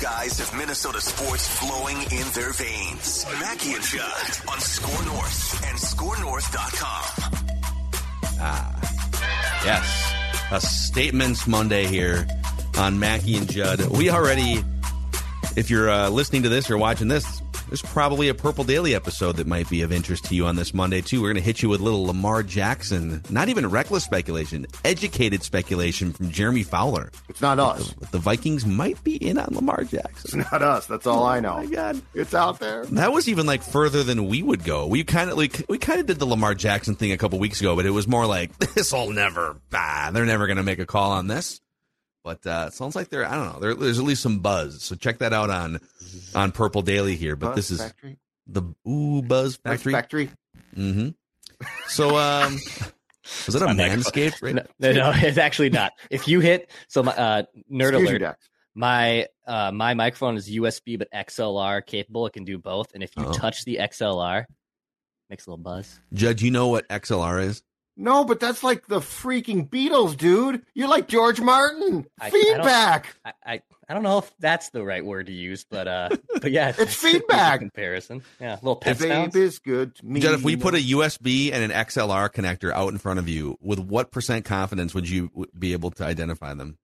Guys have Minnesota sports flowing in their veins. Mackey and Judd on Score North and ScoreNorth.com. Ah, yes. A Statements Monday here on Mackey and Judd. We already, if you're uh, listening to this or watching this, there's probably a Purple Daily episode that might be of interest to you on this Monday, too. We're going to hit you with little Lamar Jackson, not even reckless speculation, educated speculation from Jeremy Fowler. It's not us. The, the Vikings might be in on Lamar Jackson. It's not us. That's all I know. Oh my God. It's out there. That was even like further than we would go. We kind of like we kind of did the Lamar Jackson thing a couple weeks ago, but it was more like this will never. Bah, they're never going to make a call on this. But uh, it sounds like there. I don't know. There, there's at least some buzz. So check that out on on Purple Daily here. But Buzz this is Factory? the Ooh Buzz Buzz Factory. Factory. Mm-hmm. So um, was it a My. Manscaped? Right? No, no, no, it's actually not. If you hit so my uh, nerd Excuse alert, Dex. my uh, my microphone is USB but XLR capable. It can do both, and if you Oh. touch the XLR, makes a little buzz. Judge, you know what XLR is? No, but that's like the freaking Beatles, dude. You're like George Martin. I- I don't- Feedback. I, I I don't know if that's the right word to use, but uh, but yeah, It's feedback. comparison. Yeah, little pet Babe sounds. is good to me. Judd, if we put a USB and an XLR connector out in front of you, with what percent confidence would you be able to identify them?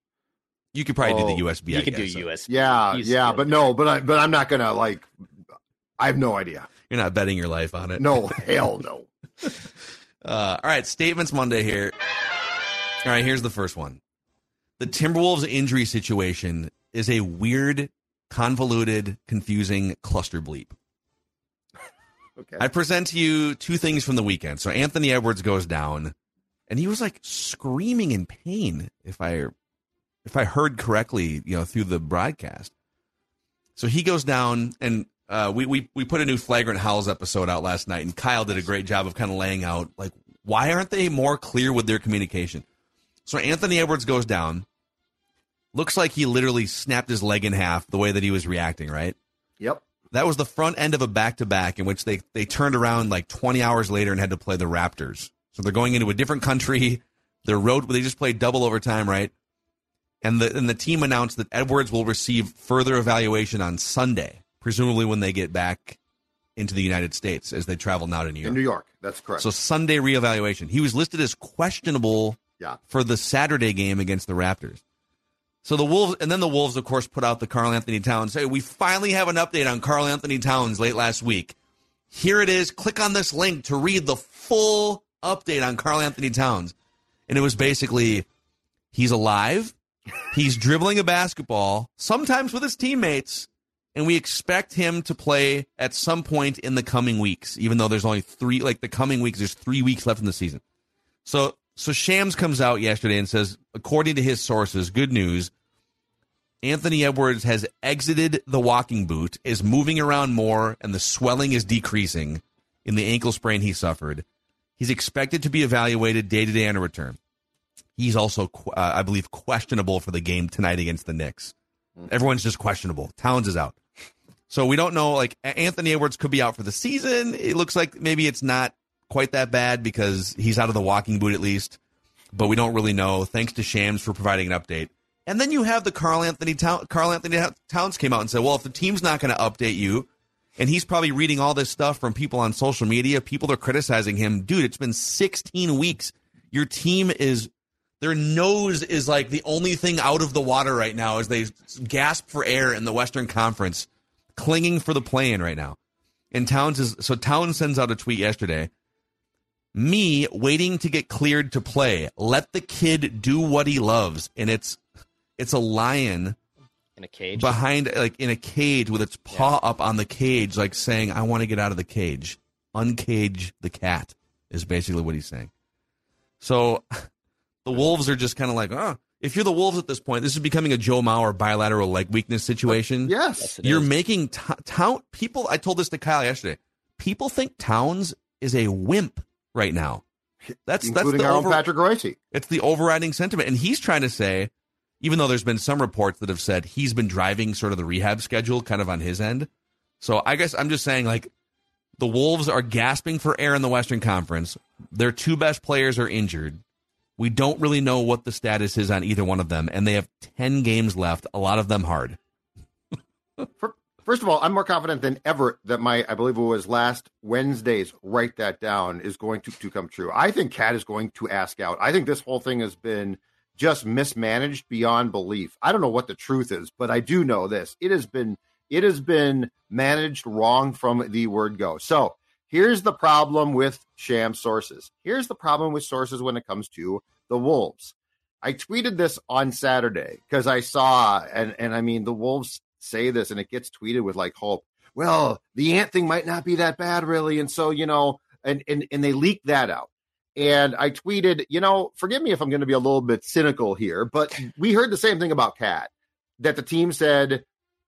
You could probably Oh, do the USB. You I could do so USB. yeah, Use yeah, but no, but I, but I'm not gonna like. I have no idea. You're not betting your life on it. No, hell no. Uh, all right, statements Monday here. All right, here's the first one. The Timberwolves injury situation is a weird, convoluted, confusing cluster bleep. Okay. I present to you two things from the weekend. So Anthony Edwards goes down, and he was like screaming in pain. If I if I heard correctly, you know, through the broadcast. So he goes down, and uh, we we we put a new flagrant howls episode out last night, and Kyle did a great job of kind of laying out like why aren't they more clear with their communication. So Anthony Edwards goes down. Looks like he literally snapped his leg in half the way that he was reacting. Right. Yep. That was the front end of a back to back in which they, they turned around like 20 hours later and had to play the Raptors. So they're going into a different country. Their road, they just played double overtime, right? And the, and the team announced that Edwards will receive further evaluation on Sunday, presumably when they get back into the United States as they travel now to New York. In New York. That's correct. So Sunday reevaluation. He was listed as questionable yeah. for the Saturday game against the Raptors. So the Wolves, and then the Wolves, of course, put out the Karl-Anthony Towns. Hey, we finally have an update on Karl-Anthony Towns late last week. Here it is. Click on this link to read the full update on Karl-Anthony Towns. And it was basically he's alive, he's dribbling a basketball, sometimes with his teammates, and we expect him to play at some point in the coming weeks, even though there's only three, like the coming weeks, there's three weeks left in the season. So, so Shams comes out yesterday and says, according to his sources, good news. Anthony Edwards has exited the walking boot, is moving around more, and the swelling is decreasing in the ankle sprain he suffered. He's expected to be evaluated day to day on a return. He's also, uh, I believe, questionable for the game tonight against the Knicks. Everyone's just questionable. Towns is out. So we don't know. Like Anthony Edwards could be out for the season. It looks like maybe it's not quite that bad because he's out of the walking boot at least. But we don't really know. Thanks to Shams for providing an update. And then you have the Karl-Anthony Town- Karl-Anthony Towns came out and said, "Well, if the team's not going to update you, and he's probably reading all this stuff from people on social media, people are criticizing him, dude. It's been 16 weeks. Your team is Their nose is like the only thing out of the water right now as they gasp for air in the Western Conference, clinging for the play-in right now. And Towns is so Towns sends out a tweet yesterday. Me waiting to get cleared to play. Let the kid do what he loves, and it's it's a lion in a cage. behind like in a cage with its paw up on the cage like saying i want to get out of the cage uncage the cat is basically what he's saying so the wolves are just kind of like oh if you're the wolves at this point this is becoming a joe mauer bilateral leg weakness situation Yes. Yes, you're is. making t- town people i told this to kyle yesterday people think towns is a wimp right now that's that's including the our over- own Patrick Royce. it's the overriding sentiment. And he's trying to say, even though there's been some reports that have said he's been driving sort of the rehab schedule kind of on his end. So I guess I'm just saying, like, the Wolves are gasping for air in the Western Conference. Their two best players are injured. We don't really know what the status is on either one of them. And they have 10 games left, a lot of them hard. First of all, I'm more confident than ever that my, I believe it was last Wednesday's write that down is going to, to come true. I think Cat is going to ask out. I think this whole thing has been just mismanaged beyond belief. I don't know what the truth is, but I do know this. It has been it has been managed wrong from the word go. So here's the problem with sham sources. Here's the problem with sources when it comes to the Wolves. I tweeted this on Saturday because I saw, and and I mean the Wolves say this, and it gets tweeted with like hope. Well, the ant thing might not be that bad, really, and so you know, and and and they leaked that out. And I tweeted, you know, forgive me if I'm going to be a little bit cynical here, but we heard the same thing about Cat that the team said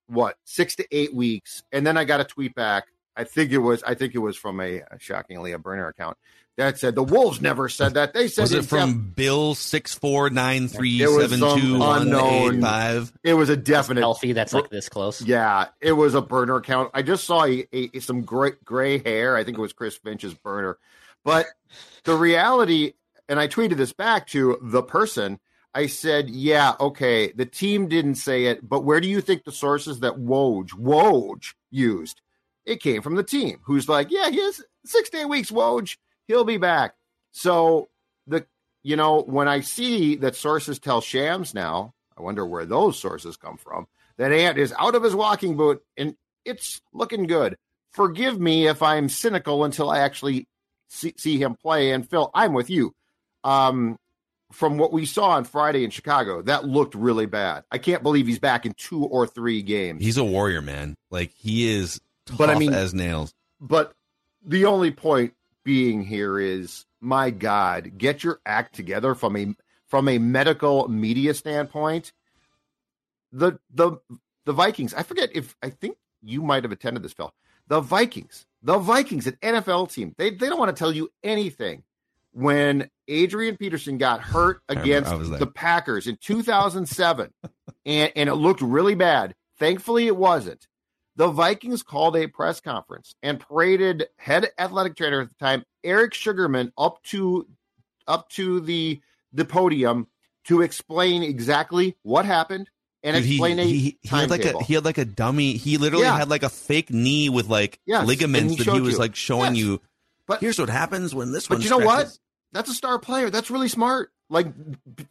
what six to eight weeks, and then I got a tweet back. I think it was, I think it was from a shockingly a burner account that said the Wolves never said that. They said Was it from depth- Bill six four nine three It was seven some two one eight unknown- five? it was a definite Healthy, that's like this close. Yeah, it was a burner account. I just saw a, a, some gray, gray hair. I think it was Chris Finch's burner. But the reality, and I tweeted this back to the person. I said, "Yeah, okay, the team didn't say it, but where do you think the sources that Woj Woj used? It came from the team, who's like, yeah, he has six eight weeks. Woj, he'll be back. So the you know when I see that sources tell Shams now, I wonder where those sources come from that Ant is out of his walking boot and it's looking good. Forgive me if I'm cynical until I actually see, see him play. And Phil, I'm with you. Um, from what we saw on Friday in Chicago, that looked really bad. I can't believe he's back in two or three games. He's a warrior, man. Like he is But I mean- as nails. but the only point being here is, my God, get your act together from a from a medical media standpoint. The the the Vikings. I forget if I think you might have attended this, Phil. The Vikings, the Vikings, an NFL team. They they don't want to tell you anything. When Adrian Peterson got hurt against I was there. the Packers in 2007, and, and it looked really bad. Thankfully, it wasn't the Vikings called a press conference and paraded head athletic trainer at the time, Eric Sugarman, up to up to the the podium to explain exactly what happened and Dude, he, explain a he, he had like a timetable. he had like a dummy. He literally Yeah. had like a fake knee with like Yes, ligaments he that he was you. like showing Yes. you. But- here's what happens when this But one. you know what? That's a star player. That's really smart. Like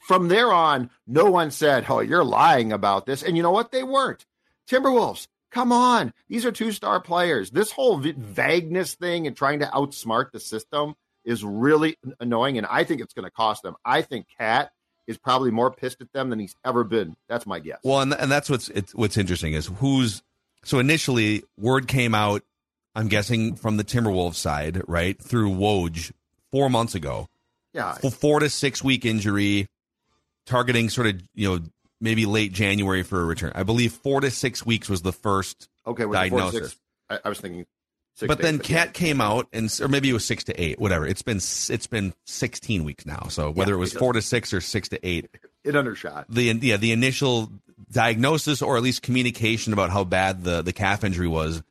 from there on, no one said, "Oh, you're lying about this." And you know what? They weren't. Timberwolves, come on. These are two star players. This whole v- vagueness thing and trying to outsmart the system is really annoying, and I think it's going to cost them. I think Cat is probably more pissed at them than he's ever been. That's my guess. Well, and, and that's what's it's, what's interesting is who's so initially word came out. I'm guessing from the Timberwolves side, right through Woj four months ago. yeah, Four to six week injury, targeting sort of you know maybe late January for a return. I believe four to six weeks was the first okay. With the four to diagnosis. I, I was thinking. Six but then. Cat came out and or maybe it was six to eight, whatever. It's been it's been sixteen weeks now. So whether Yeah, it was four to six or six to eight, it undershot. the yeah the initial diagnosis or at least communication about how bad the the calf injury was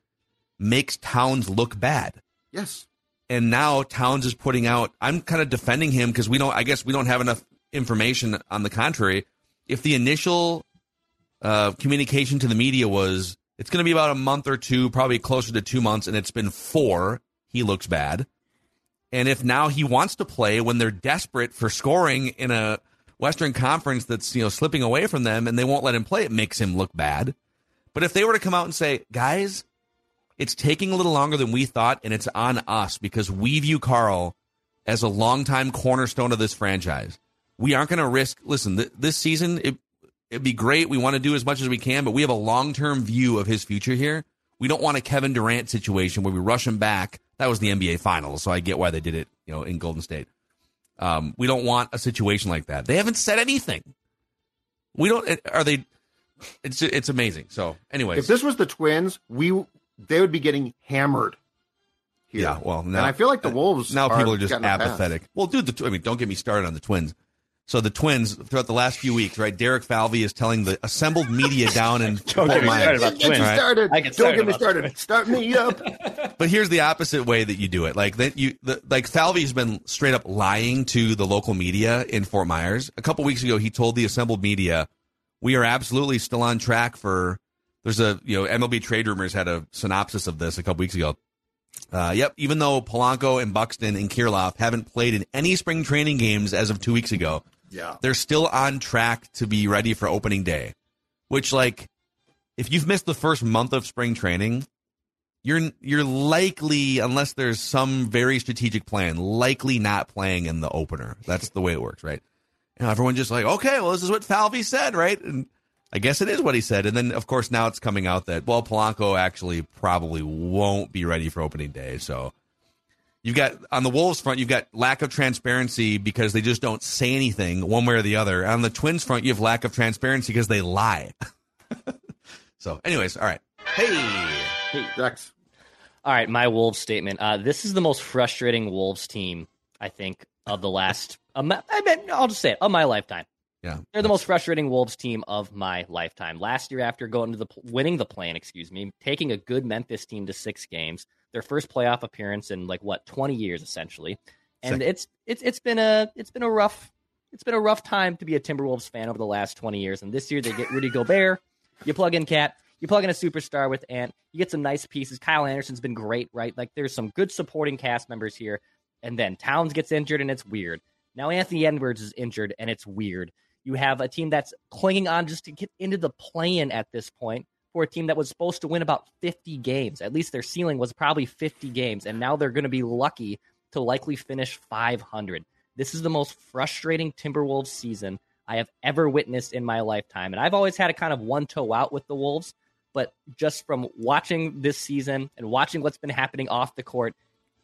makes Towns look bad. Yes. And now Towns is putting out. I'm kind of defending him because we don't. I guess we don't have enough information. On the contrary, if the initial uh, communication to the media was it's going to be about a month or two, probably closer to two months, and it's been four, he looks bad. And if now he wants to play when they're desperate for scoring in a Western Conference that's you know slipping away from them, and they won't let him play. It makes him look bad. But if they were to come out and say, guys, it's taking a little longer than we thought, and it's on us because we view Karl as a longtime cornerstone of this franchise. We aren't going to risk. Listen, th- this season it it'd be great. We want to do as much as we can, but we have a long term view of his future here. We don't want a Kevin Durant situation where we rush him back. That was the NBA Finals, so I get why they did it. You know, in Golden State. Um, we don't want a situation like that. They haven't said anything. We don't. Are they? It's it's amazing. So, anyways, If this was the Twins, we they would be getting hammered. Here. yeah. Well, now and I feel like the Wolves now people are are just apathetic. Well, dude, the, I mean, don't get me started on the Twins. So the Twins throughout the last few weeks, right? Derek Falvey is telling the assembled media down in Don't Fort get me Myers. started about Get you Twins. Right. started. Get Don't get me started. Start me up. But here's the opposite way that you do it. Like that you the, like Falvey's been straight up lying to the local media in Fort Myers. A couple weeks ago, he told the assembled media, "We are absolutely still on track for." There's a you know MLB Trade Rumors had a synopsis of this a couple weeks ago. Uh, yep, even though Polanco and Buxton and Kirilloff haven't played in any spring training games as of two weeks ago, Yeah. they're still on track to be ready for opening day. Which, like, if you've missed the first month of spring training, you're you're likely, unless there's some very strategic plan, likely not playing in the opener. That's the way it works, right? And everyone just like, okay, well, this is what Falvey said, right? And I guess it is what he said. And then, of course, now it's coming out that well, Polanco actually probably won't be ready for opening day. So you've got on the Wolves front, you've got lack of transparency because they just don't say anything one way or the other. On the Twins front, you have lack of transparency because they lie. so, anyways, all right. Hey, hey, Rex. All right, my Wolves statement. Uh, this is the most frustrating Wolves team I think of the last. Um, I mean, I'll just say it of my lifetime. Yeah, They're the most frustrating Wolves team of my lifetime. Last year, after going to the winning the plan, excuse me, taking a good Memphis team to six games, their first playoff appearance in like what twenty years, essentially, and Second. it's it's it's been a it's been a rough it's been a rough time to be a Timberwolves fan over the last twenty years. And this year, they get Rudy Gobert, you plug in Cat, you plug in a superstar with Ant, you get some nice pieces. Kyle Anderson's been great, right? Like there's some good supporting cast members here, and then Towns gets injured, and it's weird. Now Anthony Edwards is injured, and it's weird. You have a team that's clinging on just to get into the play-in at this point for a team that was supposed to win about 50 games. At least their ceiling was probably 50 games, and now they're going to be lucky to likely finish 500. This is the most frustrating Timberwolves season I have ever witnessed in my lifetime. And I've always had a kind of one toe out with the Wolves, but just from watching this season and watching what's been happening off the court,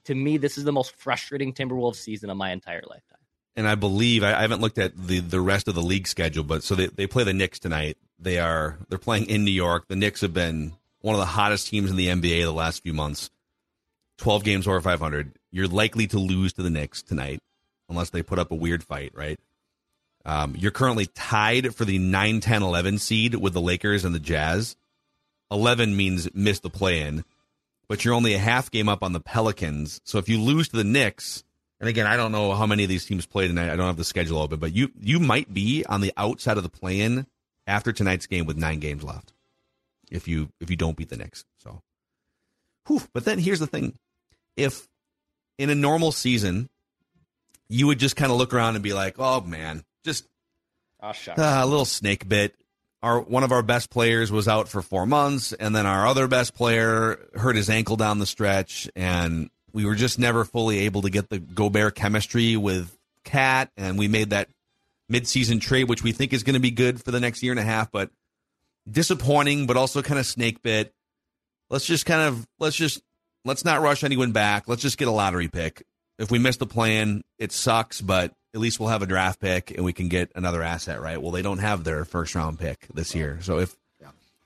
to me, this is the most frustrating Timberwolves season of my entire lifetime. And I believe I, I haven't looked at the the rest of the league schedule, but so they, they play the Knicks tonight. They are they're playing in New York. The Knicks have been one of the hottest teams in the NBA the last few months. Twelve games over five hundred. You're likely to lose to the Knicks tonight, unless they put up a weird fight, right? Um, you're currently tied for the 9, 10, 11 seed with the Lakers and the Jazz. 11 means miss the play in, but you're only a half game up on the Pelicans. So if you lose to the Knicks, and again, I don't know how many of these teams play tonight. I don't have the schedule open, but you you might be on the outside of the play in after tonight's game with nine games left. If you if you don't beat the Knicks. So whew. but then here's the thing. If in a normal season you would just kind of look around and be like, oh man, just Oh, uh, a little snake bit. Our one of our best players was out for four months, and then our other best player hurt his ankle down the stretch, and we were just never fully able to get the Gobert chemistry with Cat, and we made that midseason trade, which we think is going to be good for the next year and a half, but disappointing, but also kind of snake bit. Let's just kind of let's just let's not rush anyone back. Let's just get a lottery pick. If we miss the play-in, it sucks, but at least we'll have a draft pick and we can get another asset, right? Well, they don't have their first round pick this year. So if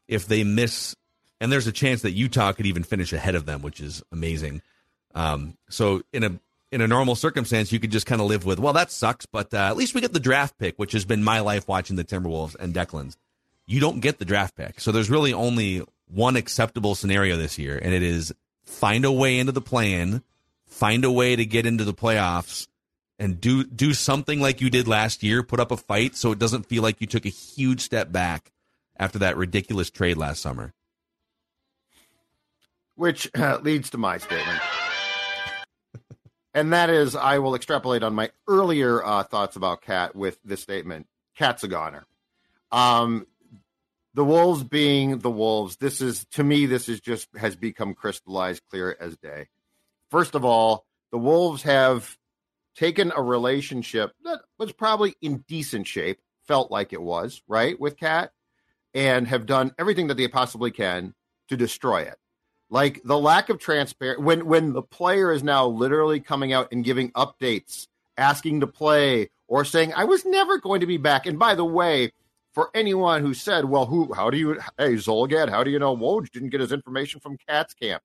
if they miss and there's a chance that Utah could even finish ahead of them, which is amazing. Um, so in a in a normal circumstance, you could just kind of live with, well, that sucks, but uh, at least we get the draft pick, which has been my life watching the Timberwolves and Declan's. You don't get the draft pick, so there's really only one acceptable scenario this year, and it is find a way into the play-in, find a way to get into the playoffs, and do do something like you did last year, put up a fight, so it doesn't feel like you took a huge step back after that ridiculous trade last summer. Which uh, leads to my statement. And that is I will extrapolate on my earlier uh, thoughts about Cat with this statement. Cat's a goner. Um, the Wolves being the Wolves, this is to me, this is just has become crystallized clear as day. First of all, the Wolves have taken a relationship that was probably in decent shape, felt like it was, right, with Cat, and have done everything that they possibly can to destroy it. Like the lack of transparency when when the player is now literally coming out and giving updates, asking to play, or saying, I was never going to be back. And by the way, for anyone who said, Well, who how do you hey Zulgad, how do you know Woj didn't get his information from Cats Camp?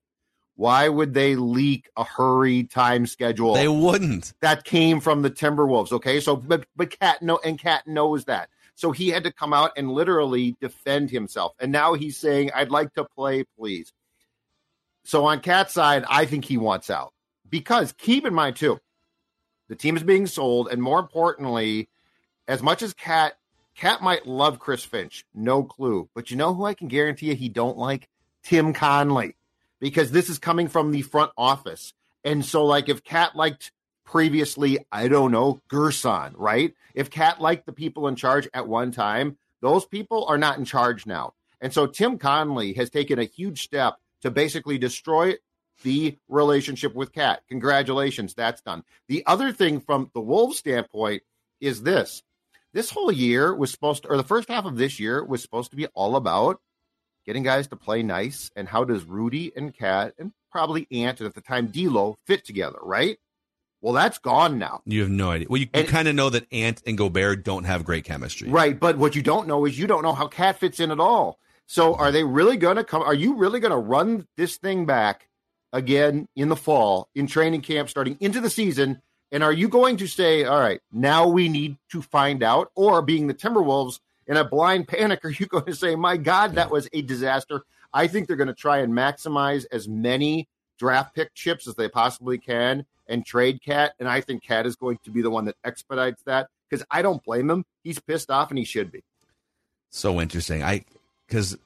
Why would they leak a hurried time schedule? They wouldn't. That came from the Timberwolves. Okay. So but but Cat no and Cat knows that. So he had to come out and literally defend himself. And now he's saying, I'd like to play, please. So on Cat's side, I think he wants out. Because keep in mind too, the team is being sold, and more importantly, as much as Cat Cat might love Chris Finch, no clue. But you know who I can guarantee you he don't like? Tim Connelly Because this is coming from the front office. And so, like, if Cat liked previously, I don't know, Gersson, right? If Cat liked the people in charge at one time, those people are not in charge now. And so Tim Connelly has taken a huge step to basically destroy the relationship with Cat. Congratulations, that's done. The other thing from the Wolves standpoint is this. This whole year was supposed to, or the first half of this year was supposed to be all about getting guys to play nice and how does Rudy and Cat and probably Ant and at the time D'Lo fit together, right? Well, that's gone now. You have no idea. Well, you, you kind of know that Ant and Gobert don't have great chemistry. Right. But what you don't know is you don't know how Cat fits in at all. So are they really going to come? Are you really going to run this thing back again in the fall in training camp starting into the season? And are you going to say, all right, now we need to find out? Or being the Timberwolves in a blind panic, are you going to say, my God, that was a disaster? I think they're going to try and maximize as many draft pick chips as they possibly can and trade Cat. And I think Cat is going to be the one that expedites that because I don't blame him. He's pissed off and he should be. So interesting. I because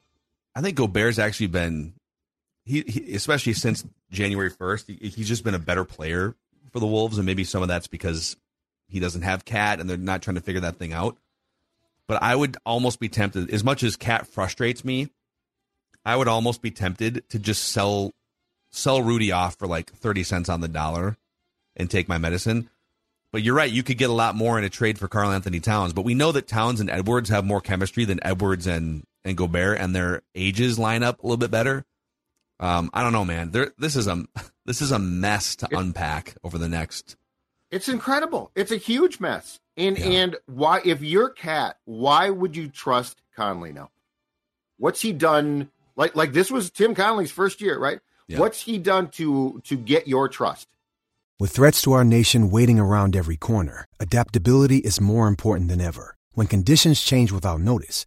I think Gobert's actually been he, he, especially since January first, he, he's just been a better player for the Wolves, and maybe some of that's because he doesn't have Cat, and they're not trying to figure that thing out. But I would almost be tempted, as much as Cat frustrates me, I would almost be tempted to just sell sell Rudy off for like thirty cents on the dollar and take my medicine. But you're right, you could get a lot more in a trade for Karl-Anthony Towns. But we know that Towns and Edwards have more chemistry than Edwards and and Gobert, and their ages line up a little bit better. Um, I don't know, man. There, this is a this is a mess to unpack over the next. It's incredible. It's a huge mess. And yeah. and why, if you're Cat, why would you trust Connelly now? What's he done? Like like this was Tim Connelly's first year, right? Yeah. What's he done to to get your trust? With threats to our nation waiting around every corner, adaptability is more important than ever. When conditions change without notice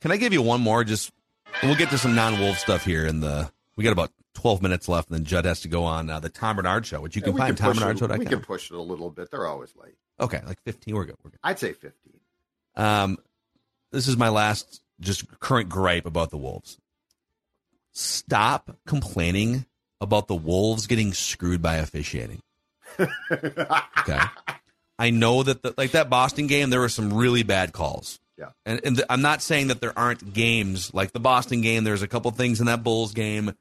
Can I give you one more? Just we'll get to some non-wolf stuff here. In the we got about twelve minutes left, and then Judd has to go on uh, the Tom Barnard show, which you yeah, can find Tom Barnard show. We can push it a little bit. They're always late. Okay, like fifteen. We're good. We're good. I'd say fifteen. Um, this is my last just current gripe about the Wolves. Stop complaining about the Wolves getting screwed by officiating. okay. I know that the, like that Boston game, there were some really bad calls. Yeah. And, and I'm not saying that there aren't games like the Boston game. There's a couple things in that Bulls game.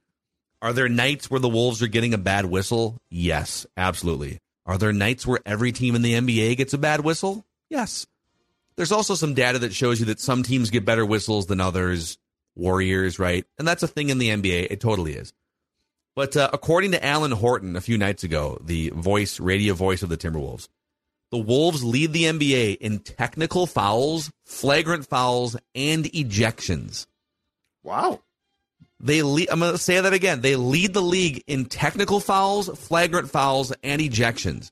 Are there nights where the Wolves are getting a bad whistle? Yes, absolutely. Are there nights where every team in the NBA gets a bad whistle? Yes. There's also some data that shows you that some teams get better whistles than others. Warriors, right? And that's a thing in the NBA. It totally is. But uh, according to Alan Horton a few nights ago, the voice, radio voice of the Timberwolves, the Wolves lead the NBA in technical fouls, flagrant fouls, and ejections. Wow. They lead, I'm going to say that again. They lead the league in technical fouls, flagrant fouls, and ejections.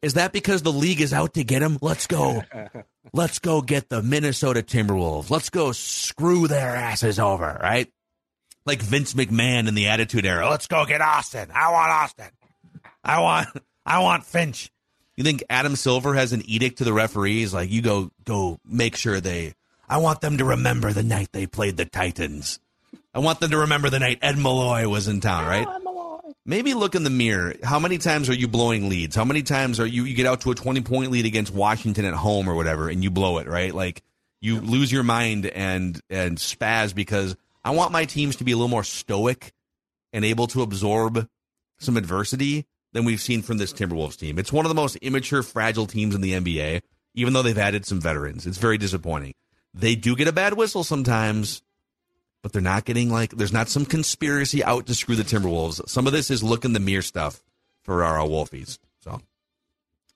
Is that because the league is out to get them? Let's go. Let's go get the Minnesota Timberwolves. Let's go screw their asses over, right? Like Vince McMahon in the Attitude Era. Let's go get Austin. I want Austin. I want I want Finch. You think Adam Silver has an edict to the referees like you go go make sure they I want them to remember the night they played the Titans. I want them to remember the night Ed Malloy was in town, right? Maybe look in the mirror. How many times are you blowing leads? How many times are you you get out to a 20 point lead against Washington at home or whatever and you blow it, right? Like you lose your mind and and spaz because I want my teams to be a little more stoic and able to absorb some adversity than we've seen from this Timberwolves team. It's one of the most immature, fragile teams in the NBA, even though they've added some veterans. It's very disappointing. They do get a bad whistle sometimes, but they're not getting like there's not some conspiracy out to screw the Timberwolves. Some of this is look in the mirror stuff for our Wolfies. So, all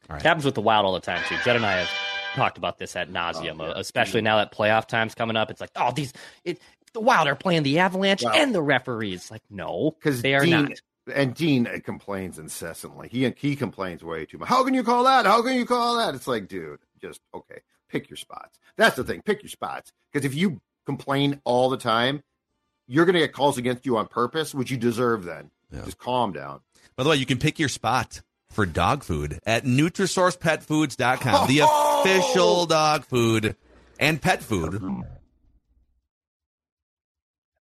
right. It happens with the Wild all the time too. Jed and I have talked about this at nauseum, oh, yeah. especially now that playoff time's coming up. It's like, oh, these it, the Wild are playing the Avalanche well, and the referees. Like, no, because they are Dean, not. And Dean complains incessantly. He he complains way too much. How can you call that? How can you call that? It's like, dude, just okay. Pick your spots. That's the thing. Pick your spots. Because if you complain all the time, you're going to get calls against you on purpose, which you deserve. Then yeah. just calm down. By the way, you can pick your spot for dog food at NutrisourcePetFoods.com, the oh! official dog food and pet food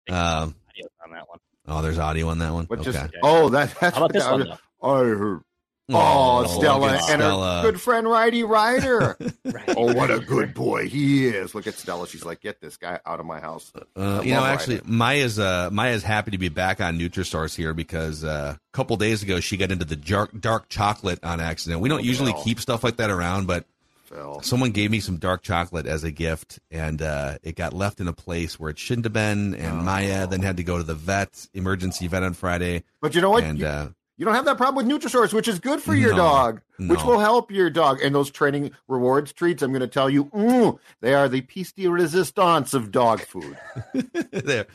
um, on that one. Oh, there's audio on that one. But okay. Just, oh, that, that's How about this one? Though? I heard. Oh, oh Stella and Stella. her good friend Righty Ryder. right. Oh, what a good boy he is! Look at Stella. She's like, get this guy out of my house. Uh, you know, actually, Ryder. Maya's uh, Maya's happy to be back on Nutrisource here because uh, a couple days ago she got into the dark dark chocolate on accident. We don't oh, usually no. keep stuff like that around, but Phil. Someone gave me some dark chocolate as a gift, and uh, it got left in a place where it shouldn't have been. And oh. Maya then had to go to the vet, emergency vet on Friday. But you know what? And, you, uh, you don't have that problem with Nutrisource, which is good for your no, dog, no. which will help your dog. And those training rewards treats, I'm going to tell you, mm, they are the piece de resistance of dog food. there.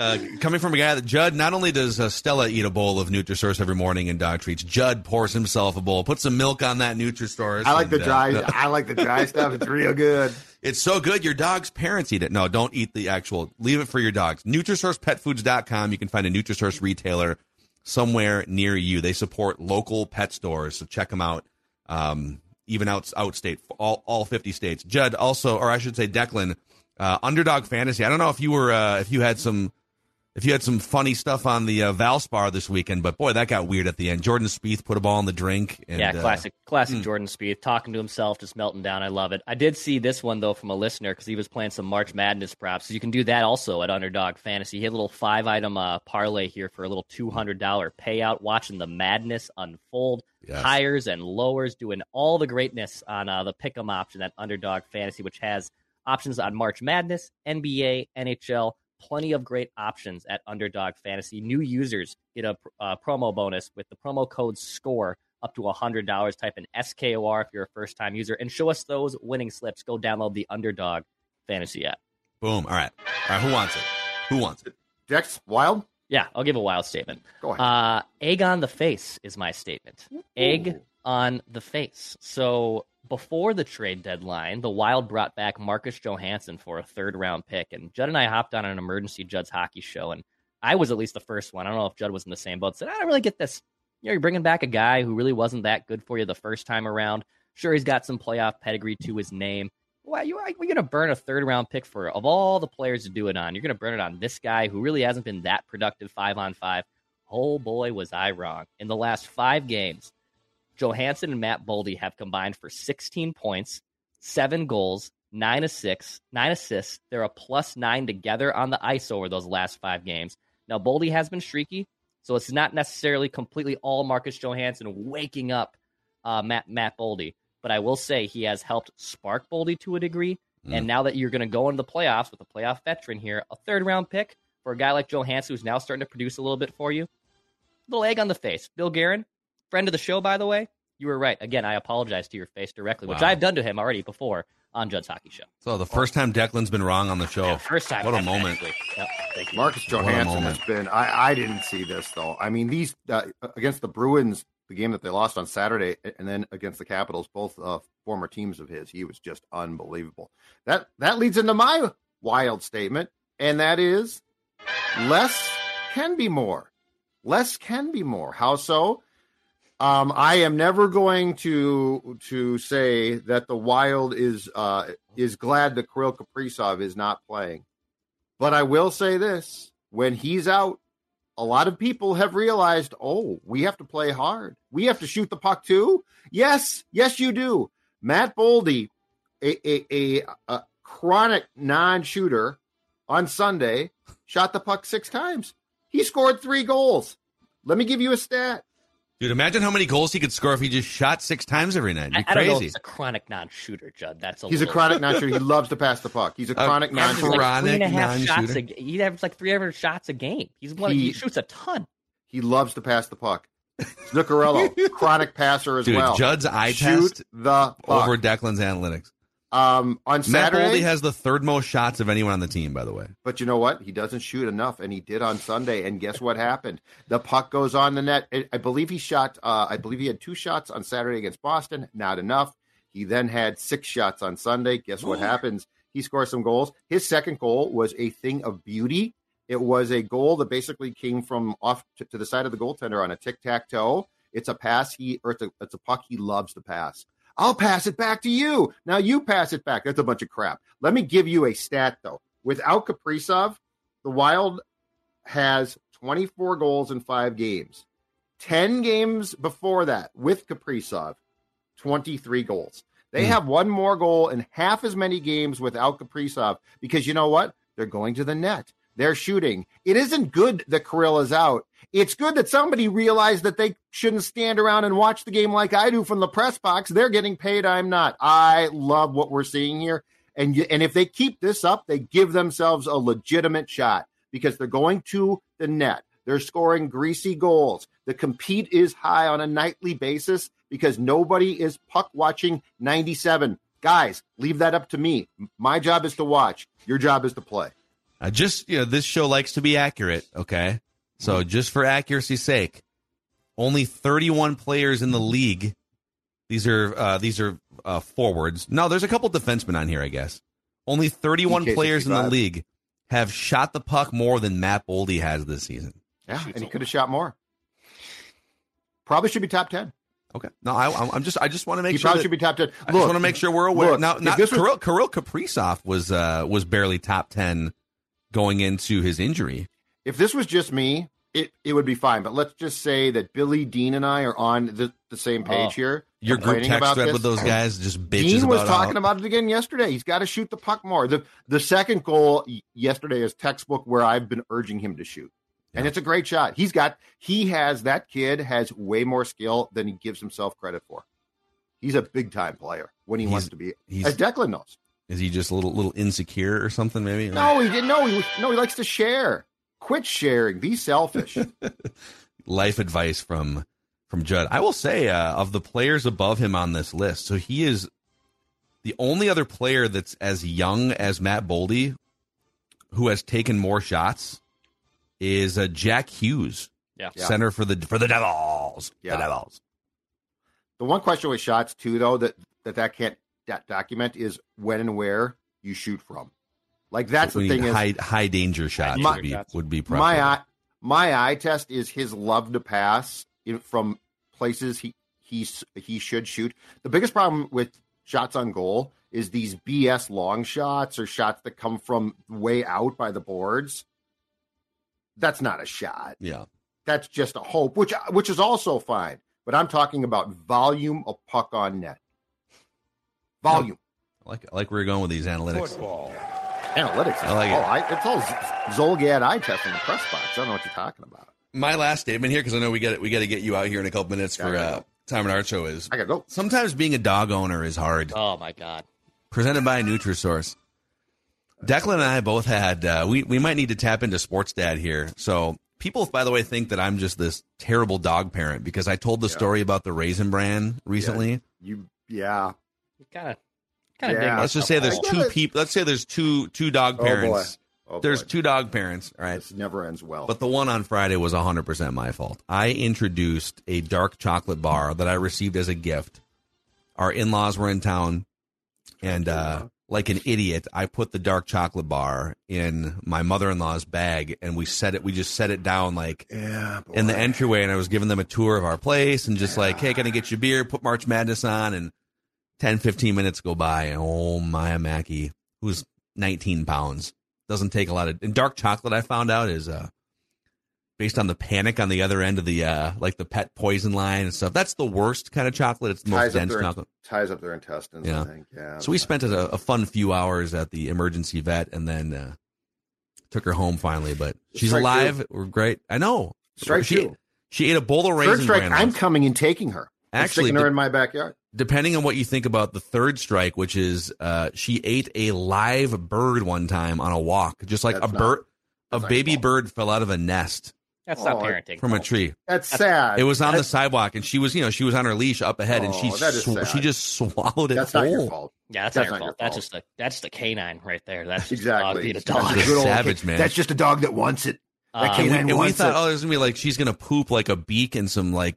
Uh, coming from a guy that Judd, not only does uh, Stella eat a bowl of Nutrisource every morning and dog treats, Judd pours himself a bowl, puts some milk on that Nutrisource. I like and, the dry. Uh, I like the dry stuff. It's real good. It's so good. Your dog's parents eat it. No, don't eat the actual. Leave it for your dogs. NutrisourcePetFoods.com. You can find a Nutrisource retailer somewhere near you. They support local pet stores, so check them out. Um, even out outstate, all all fifty states. Judd also, or I should say, Declan. Uh, underdog fantasy. I don't know if you were uh, if you had some if you had some funny stuff on the uh, Valspar this weekend, but boy, that got weird at the end. Jordan Spieth put a ball in the drink. And, yeah, classic, uh, classic mm. Jordan Spieth talking to himself, just melting down. I love it. I did see this one though from a listener because he was playing some March Madness props. So you can do that also at Underdog Fantasy. He had a little five item uh, parlay here for a little two hundred dollar payout. Watching the madness unfold, yes. hires and lowers, doing all the greatness on uh, the pick'em option at Underdog Fantasy, which has options on March Madness, NBA, NHL plenty of great options at Underdog Fantasy. New users get a uh, promo bonus with the promo code SCORE up to $100. Type in SCORE if you're a first time user and show us those winning slips. Go download the Underdog Fantasy app. Boom. All right. All right. Who wants it? Who wants it? Dex, wild? Yeah, I'll give a wild statement. Go ahead. Uh, egg on the face is my statement. Ooh. Egg on the face. So before the trade deadline, the Wild brought back Marcus Johansson for a third round pick. And Judd and I hopped on an emergency Judd's hockey show. And I was at least the first one. I don't know if Judd was in the same boat. Said, I don't really get this. You know, you're bringing back a guy who really wasn't that good for you the first time around. Sure, he's got some playoff pedigree to his name. Why you are going to burn a third round pick for of all the players to do it on? You're going to burn it on this guy who really hasn't been that productive five on five. Oh boy, was I wrong. In the last five games, Johansson and Matt Boldy have combined for 16 points, seven goals, nine assists, nine assists. They're a plus nine together on the ice over those last five games. Now Boldy has been streaky, so it's not necessarily completely all Marcus Johansson waking up uh, Matt Matt Boldy. but I will say he has helped spark Boldy to a degree. Mm. And now that you're going to go into the playoffs with a playoff veteran here, a third round pick for a guy like Johansson who's now starting to produce a little bit for you, little egg on the face. Bill Guerin, friend of the show, by the way, you were right. Again, I apologize to your face directly, which Wow. I've done to him already before on Judd's Hockey Show. So the first time Declan's been wrong on the show. First time. What a ever, moment. Yep, thank you. Marcus Johansson has been. I, I didn't see this though. I mean, these uh, against the Bruins, the game that they lost on Saturday, and then against the Capitals, both uh, former teams of his, he was just unbelievable. That that leads into my wild statement, and that is less can be more. Less can be more. How so? Um, I am never going to to say that the Wild is uh, is glad that Kirill Kaprizov is not playing. But I will say this when he's out, a lot of people have realized, oh, we have to play hard. We have to shoot the puck too. Yes, yes, you do. Matt Boldy, a, a, a, a chronic non shooter on Sunday, shot the puck six times. He scored three goals. Let me give you a stat. Dude, imagine how many goals he could score if he just shot six times every night. It'd I, be I don't know if crazy. he's a chronic non-shooter, Judd. That's a He's a chronic non shooter. He loves to pass the puck. He's a chronic non-shooter. like three and a shots a He averages like three average shots a game. He's one. He, He- shoots a ton. He loves to pass the puck. Zuccarello, chronic passer as Dude, well. Judd's eye Shoot test the puck. over Declan's analytics. Um, on Matt Saturday. Boldy has the third most shots of anyone on the team, by the way. But you know what? He doesn't shoot enough, and he did on Sunday. And guess what happened? The puck goes on the net. I- I believe he shot. Uh, I believe he had two shots on Saturday against Boston. Not enough. He then had six shots on Sunday. Guess what happens? He scores some goals. His second goal was a thing of beauty. It was a goal that basically came from off to, to the side of the goaltender on a tic tac toe. It's a pass he or it's a, it's a puck he loves to pass. I'll pass it back to you. Now you pass it back. That's a bunch of crap. Let me give you a stat though. Without Kaprizov, the Wild has 24 goals in five games. 10 games before that with Kaprizov, 23 goals. They Hmm. have one more goal in half as many games without Kaprizov because you know what? They're going to the net. They're shooting. It isn't good that Kirill is out. It's good that somebody realized that they shouldn't stand around and watch the game like I do from the press box. They're getting paid. I'm not. I love what we're seeing here. And and if they keep this up, they give themselves a legitimate shot because they're going to the net. They're scoring greasy goals. The compete is high on a nightly basis because nobody is puck watching 97. Guys, leave that up to me. My job is to watch. Your job is to play. Uh, just you know, this show likes to be accurate. Okay, so just for accuracy's sake, only 31 players in the league. These are uh, these are uh, forwards. No, there's a couple defensemen on here, I guess. Only 31 DK65. players in the league have shot the puck more than Matt Boldy has this season. Yeah, and he could have shot more. Probably should be top 10. Okay, no, I, I'm- I'm just I just want to make He sure. probably that- should be top 10. I just want to make sure we're aware. look, now, if not this was- Kirill, Kirill Kaprizov was uh, was barely top 10 going into his injury. if this was just me, it, it would be fine. But let's just say that Billy Dean and I are on the, the same page Oh. here. Your group text thread this. with those guys just bitches Dean was talking how- about it again yesterday. He's got to shoot the puck more. The the second goal yesterday is textbook where I've been urging him to shoot. And it's a great shot. He's got he has that kid has way more skill than he gives himself credit for. He's a big time player when he He's- wants to be. he's- As Declan knows. Is he just a little little insecure or something? Maybe. No, he didn't. No, he no, he likes to share. Quit sharing. Be selfish. Life advice from from Judd. I will say uh, of the players above him on this list, so he is the only other player that's as young as Matt Boldy, who has taken more shots, is uh, Jack Hughes, Yeah. Yeah. center for the for the Devils. Yeah. The Devils. The one question with shots too, though, that that that can't that document is when and where you shoot from. Like that's We the need thing is high high danger shots My- would be would be my eye my eye test is his love to pass in, from places he he's he should shoot. The biggest problem with shots on goal is these BS long shots or shots that come from way out by the boards. That's not a shot. Yeah. That's just a hope, which which is also fine. But I'm talking about volume of puck on net. Volume. I like I like where you're going with these analytics. Football. Analytics. I like it. oh, I, it's all Z- Zulgad eye test in the press box. I don't know what you're talking about. My last statement here, because I know we got we got to get you out here in a couple minutes for uh. Tom Barnard Show is. I gotta go. Sometimes being a dog owner is hard. Oh my god. Presented by Nutrisource. Declan and I both had. Uh, we we might need to tap into Sports Dad here. So people, by the way, think that I'm just this terrible dog parent because I told the story about the raisin bran recently. You, yeah. Kind of, kind of. Yeah. Let's just say there's I two people. Let's say there's two two dog Oh, boy. parents. Oh, there's boy. two dog parents. All right. This never ends well. But the one on Friday was 100% my fault. I introduced a dark chocolate bar that I received as a gift. Our in laws were in town, and uh, like an idiot, I put the dark chocolate bar in my mother in law's bag, and we set it. We just set it down like yeah, in the entryway, and I was giving them a tour of our place, and just like, hey, can I get you a beer? Put March Madness on, and 10, 15 minutes go by, and oh, Maya Mackey, who's 19 pounds, doesn't take a lot of. And dark chocolate, I found out, is uh, based on the panic on the other end of the uh, like the pet poison line and stuff. That's the worst kind of chocolate. It's the most ties dense their chocolate. ties up their intestines. Yeah. I think. Yeah. So we spent a, a fun few hours at the emergency vet, and then uh, took her home finally. But she's Strike alive. We're great. I know. Strike she, two. She ate a bowl of raisin Third strike. I'm coming and taking her. I'm Actually, sticking her the- in my backyard. Depending on what you think about the third strike, which is uh, she ate a live bird one time on a walk, just like That's a bird, a baby fault. bird fell out of a nest That's not Oh, parenting. from a tree. That's sad. It was on the sidewalk, and she was, you know, she was on her leash up ahead, and she Oh, that is sw- she just swallowed it That's whole. not your fault. Yeah, that's, That's not not your your fault. That's just a that's the canine right there. That's just a Exactly. dog being a That's dog. a good old Savage, man. That's just a dog that wants it. That Um, And we, canine and we thought, it. oh, there's gonna be like she's gonna poop like a beak and some like,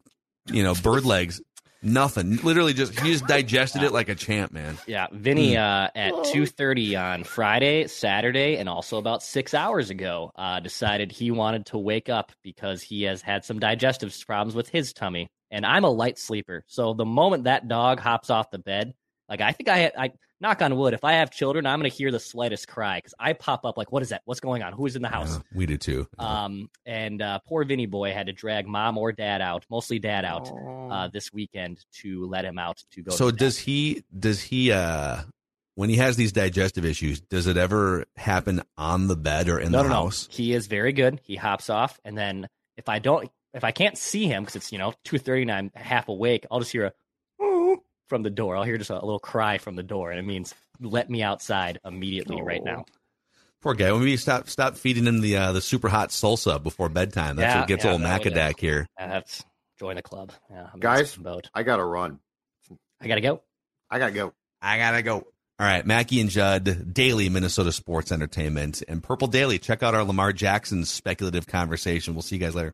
you know, bird legs. Nothing. Literally, just she just digested it like a champ, man. Yeah, Vinny Hmm. uh, at two thirty on Friday, Saturday, and also about six hours ago, uh, decided he wanted to wake up because he has had some digestive problems with his tummy. And I'm a light sleeper, so the moment that dog hops off the bed, like I think I, I knock on wood, if I have children, I'm gonna hear the slightest cry because I pop up like, "What is that? What's going on? Who's in the house?" Yeah, we do too. Um, and uh, poor Vinny boy had to drag mom or dad out, mostly dad out, Oh. uh, this weekend to let him out to go. so to does he? Does he? uh When he has these digestive issues, does it ever happen on the bed or in no, the no, house? No. He is very good. He hops off, and then if I don't, if I can't see him because it's you know two thirty and I'm half awake, I'll just hear a from the door. I'll hear just a, little cry from the door, and it means let me outside immediately right now. Poor guy. When we stop stop feeding him the uh, the super hot salsa before bedtime. That's Yeah, what gets yeah, old that Macadac here. Uh, that's join the club, yeah, I'm Guys? the boat. I gotta run. I gotta go. I gotta go. I gotta go. All right, Mackey and Judd, daily Minnesota sports entertainment, and Purple Daily. Check out our Lamar Jackson speculative conversation. We'll see you guys later.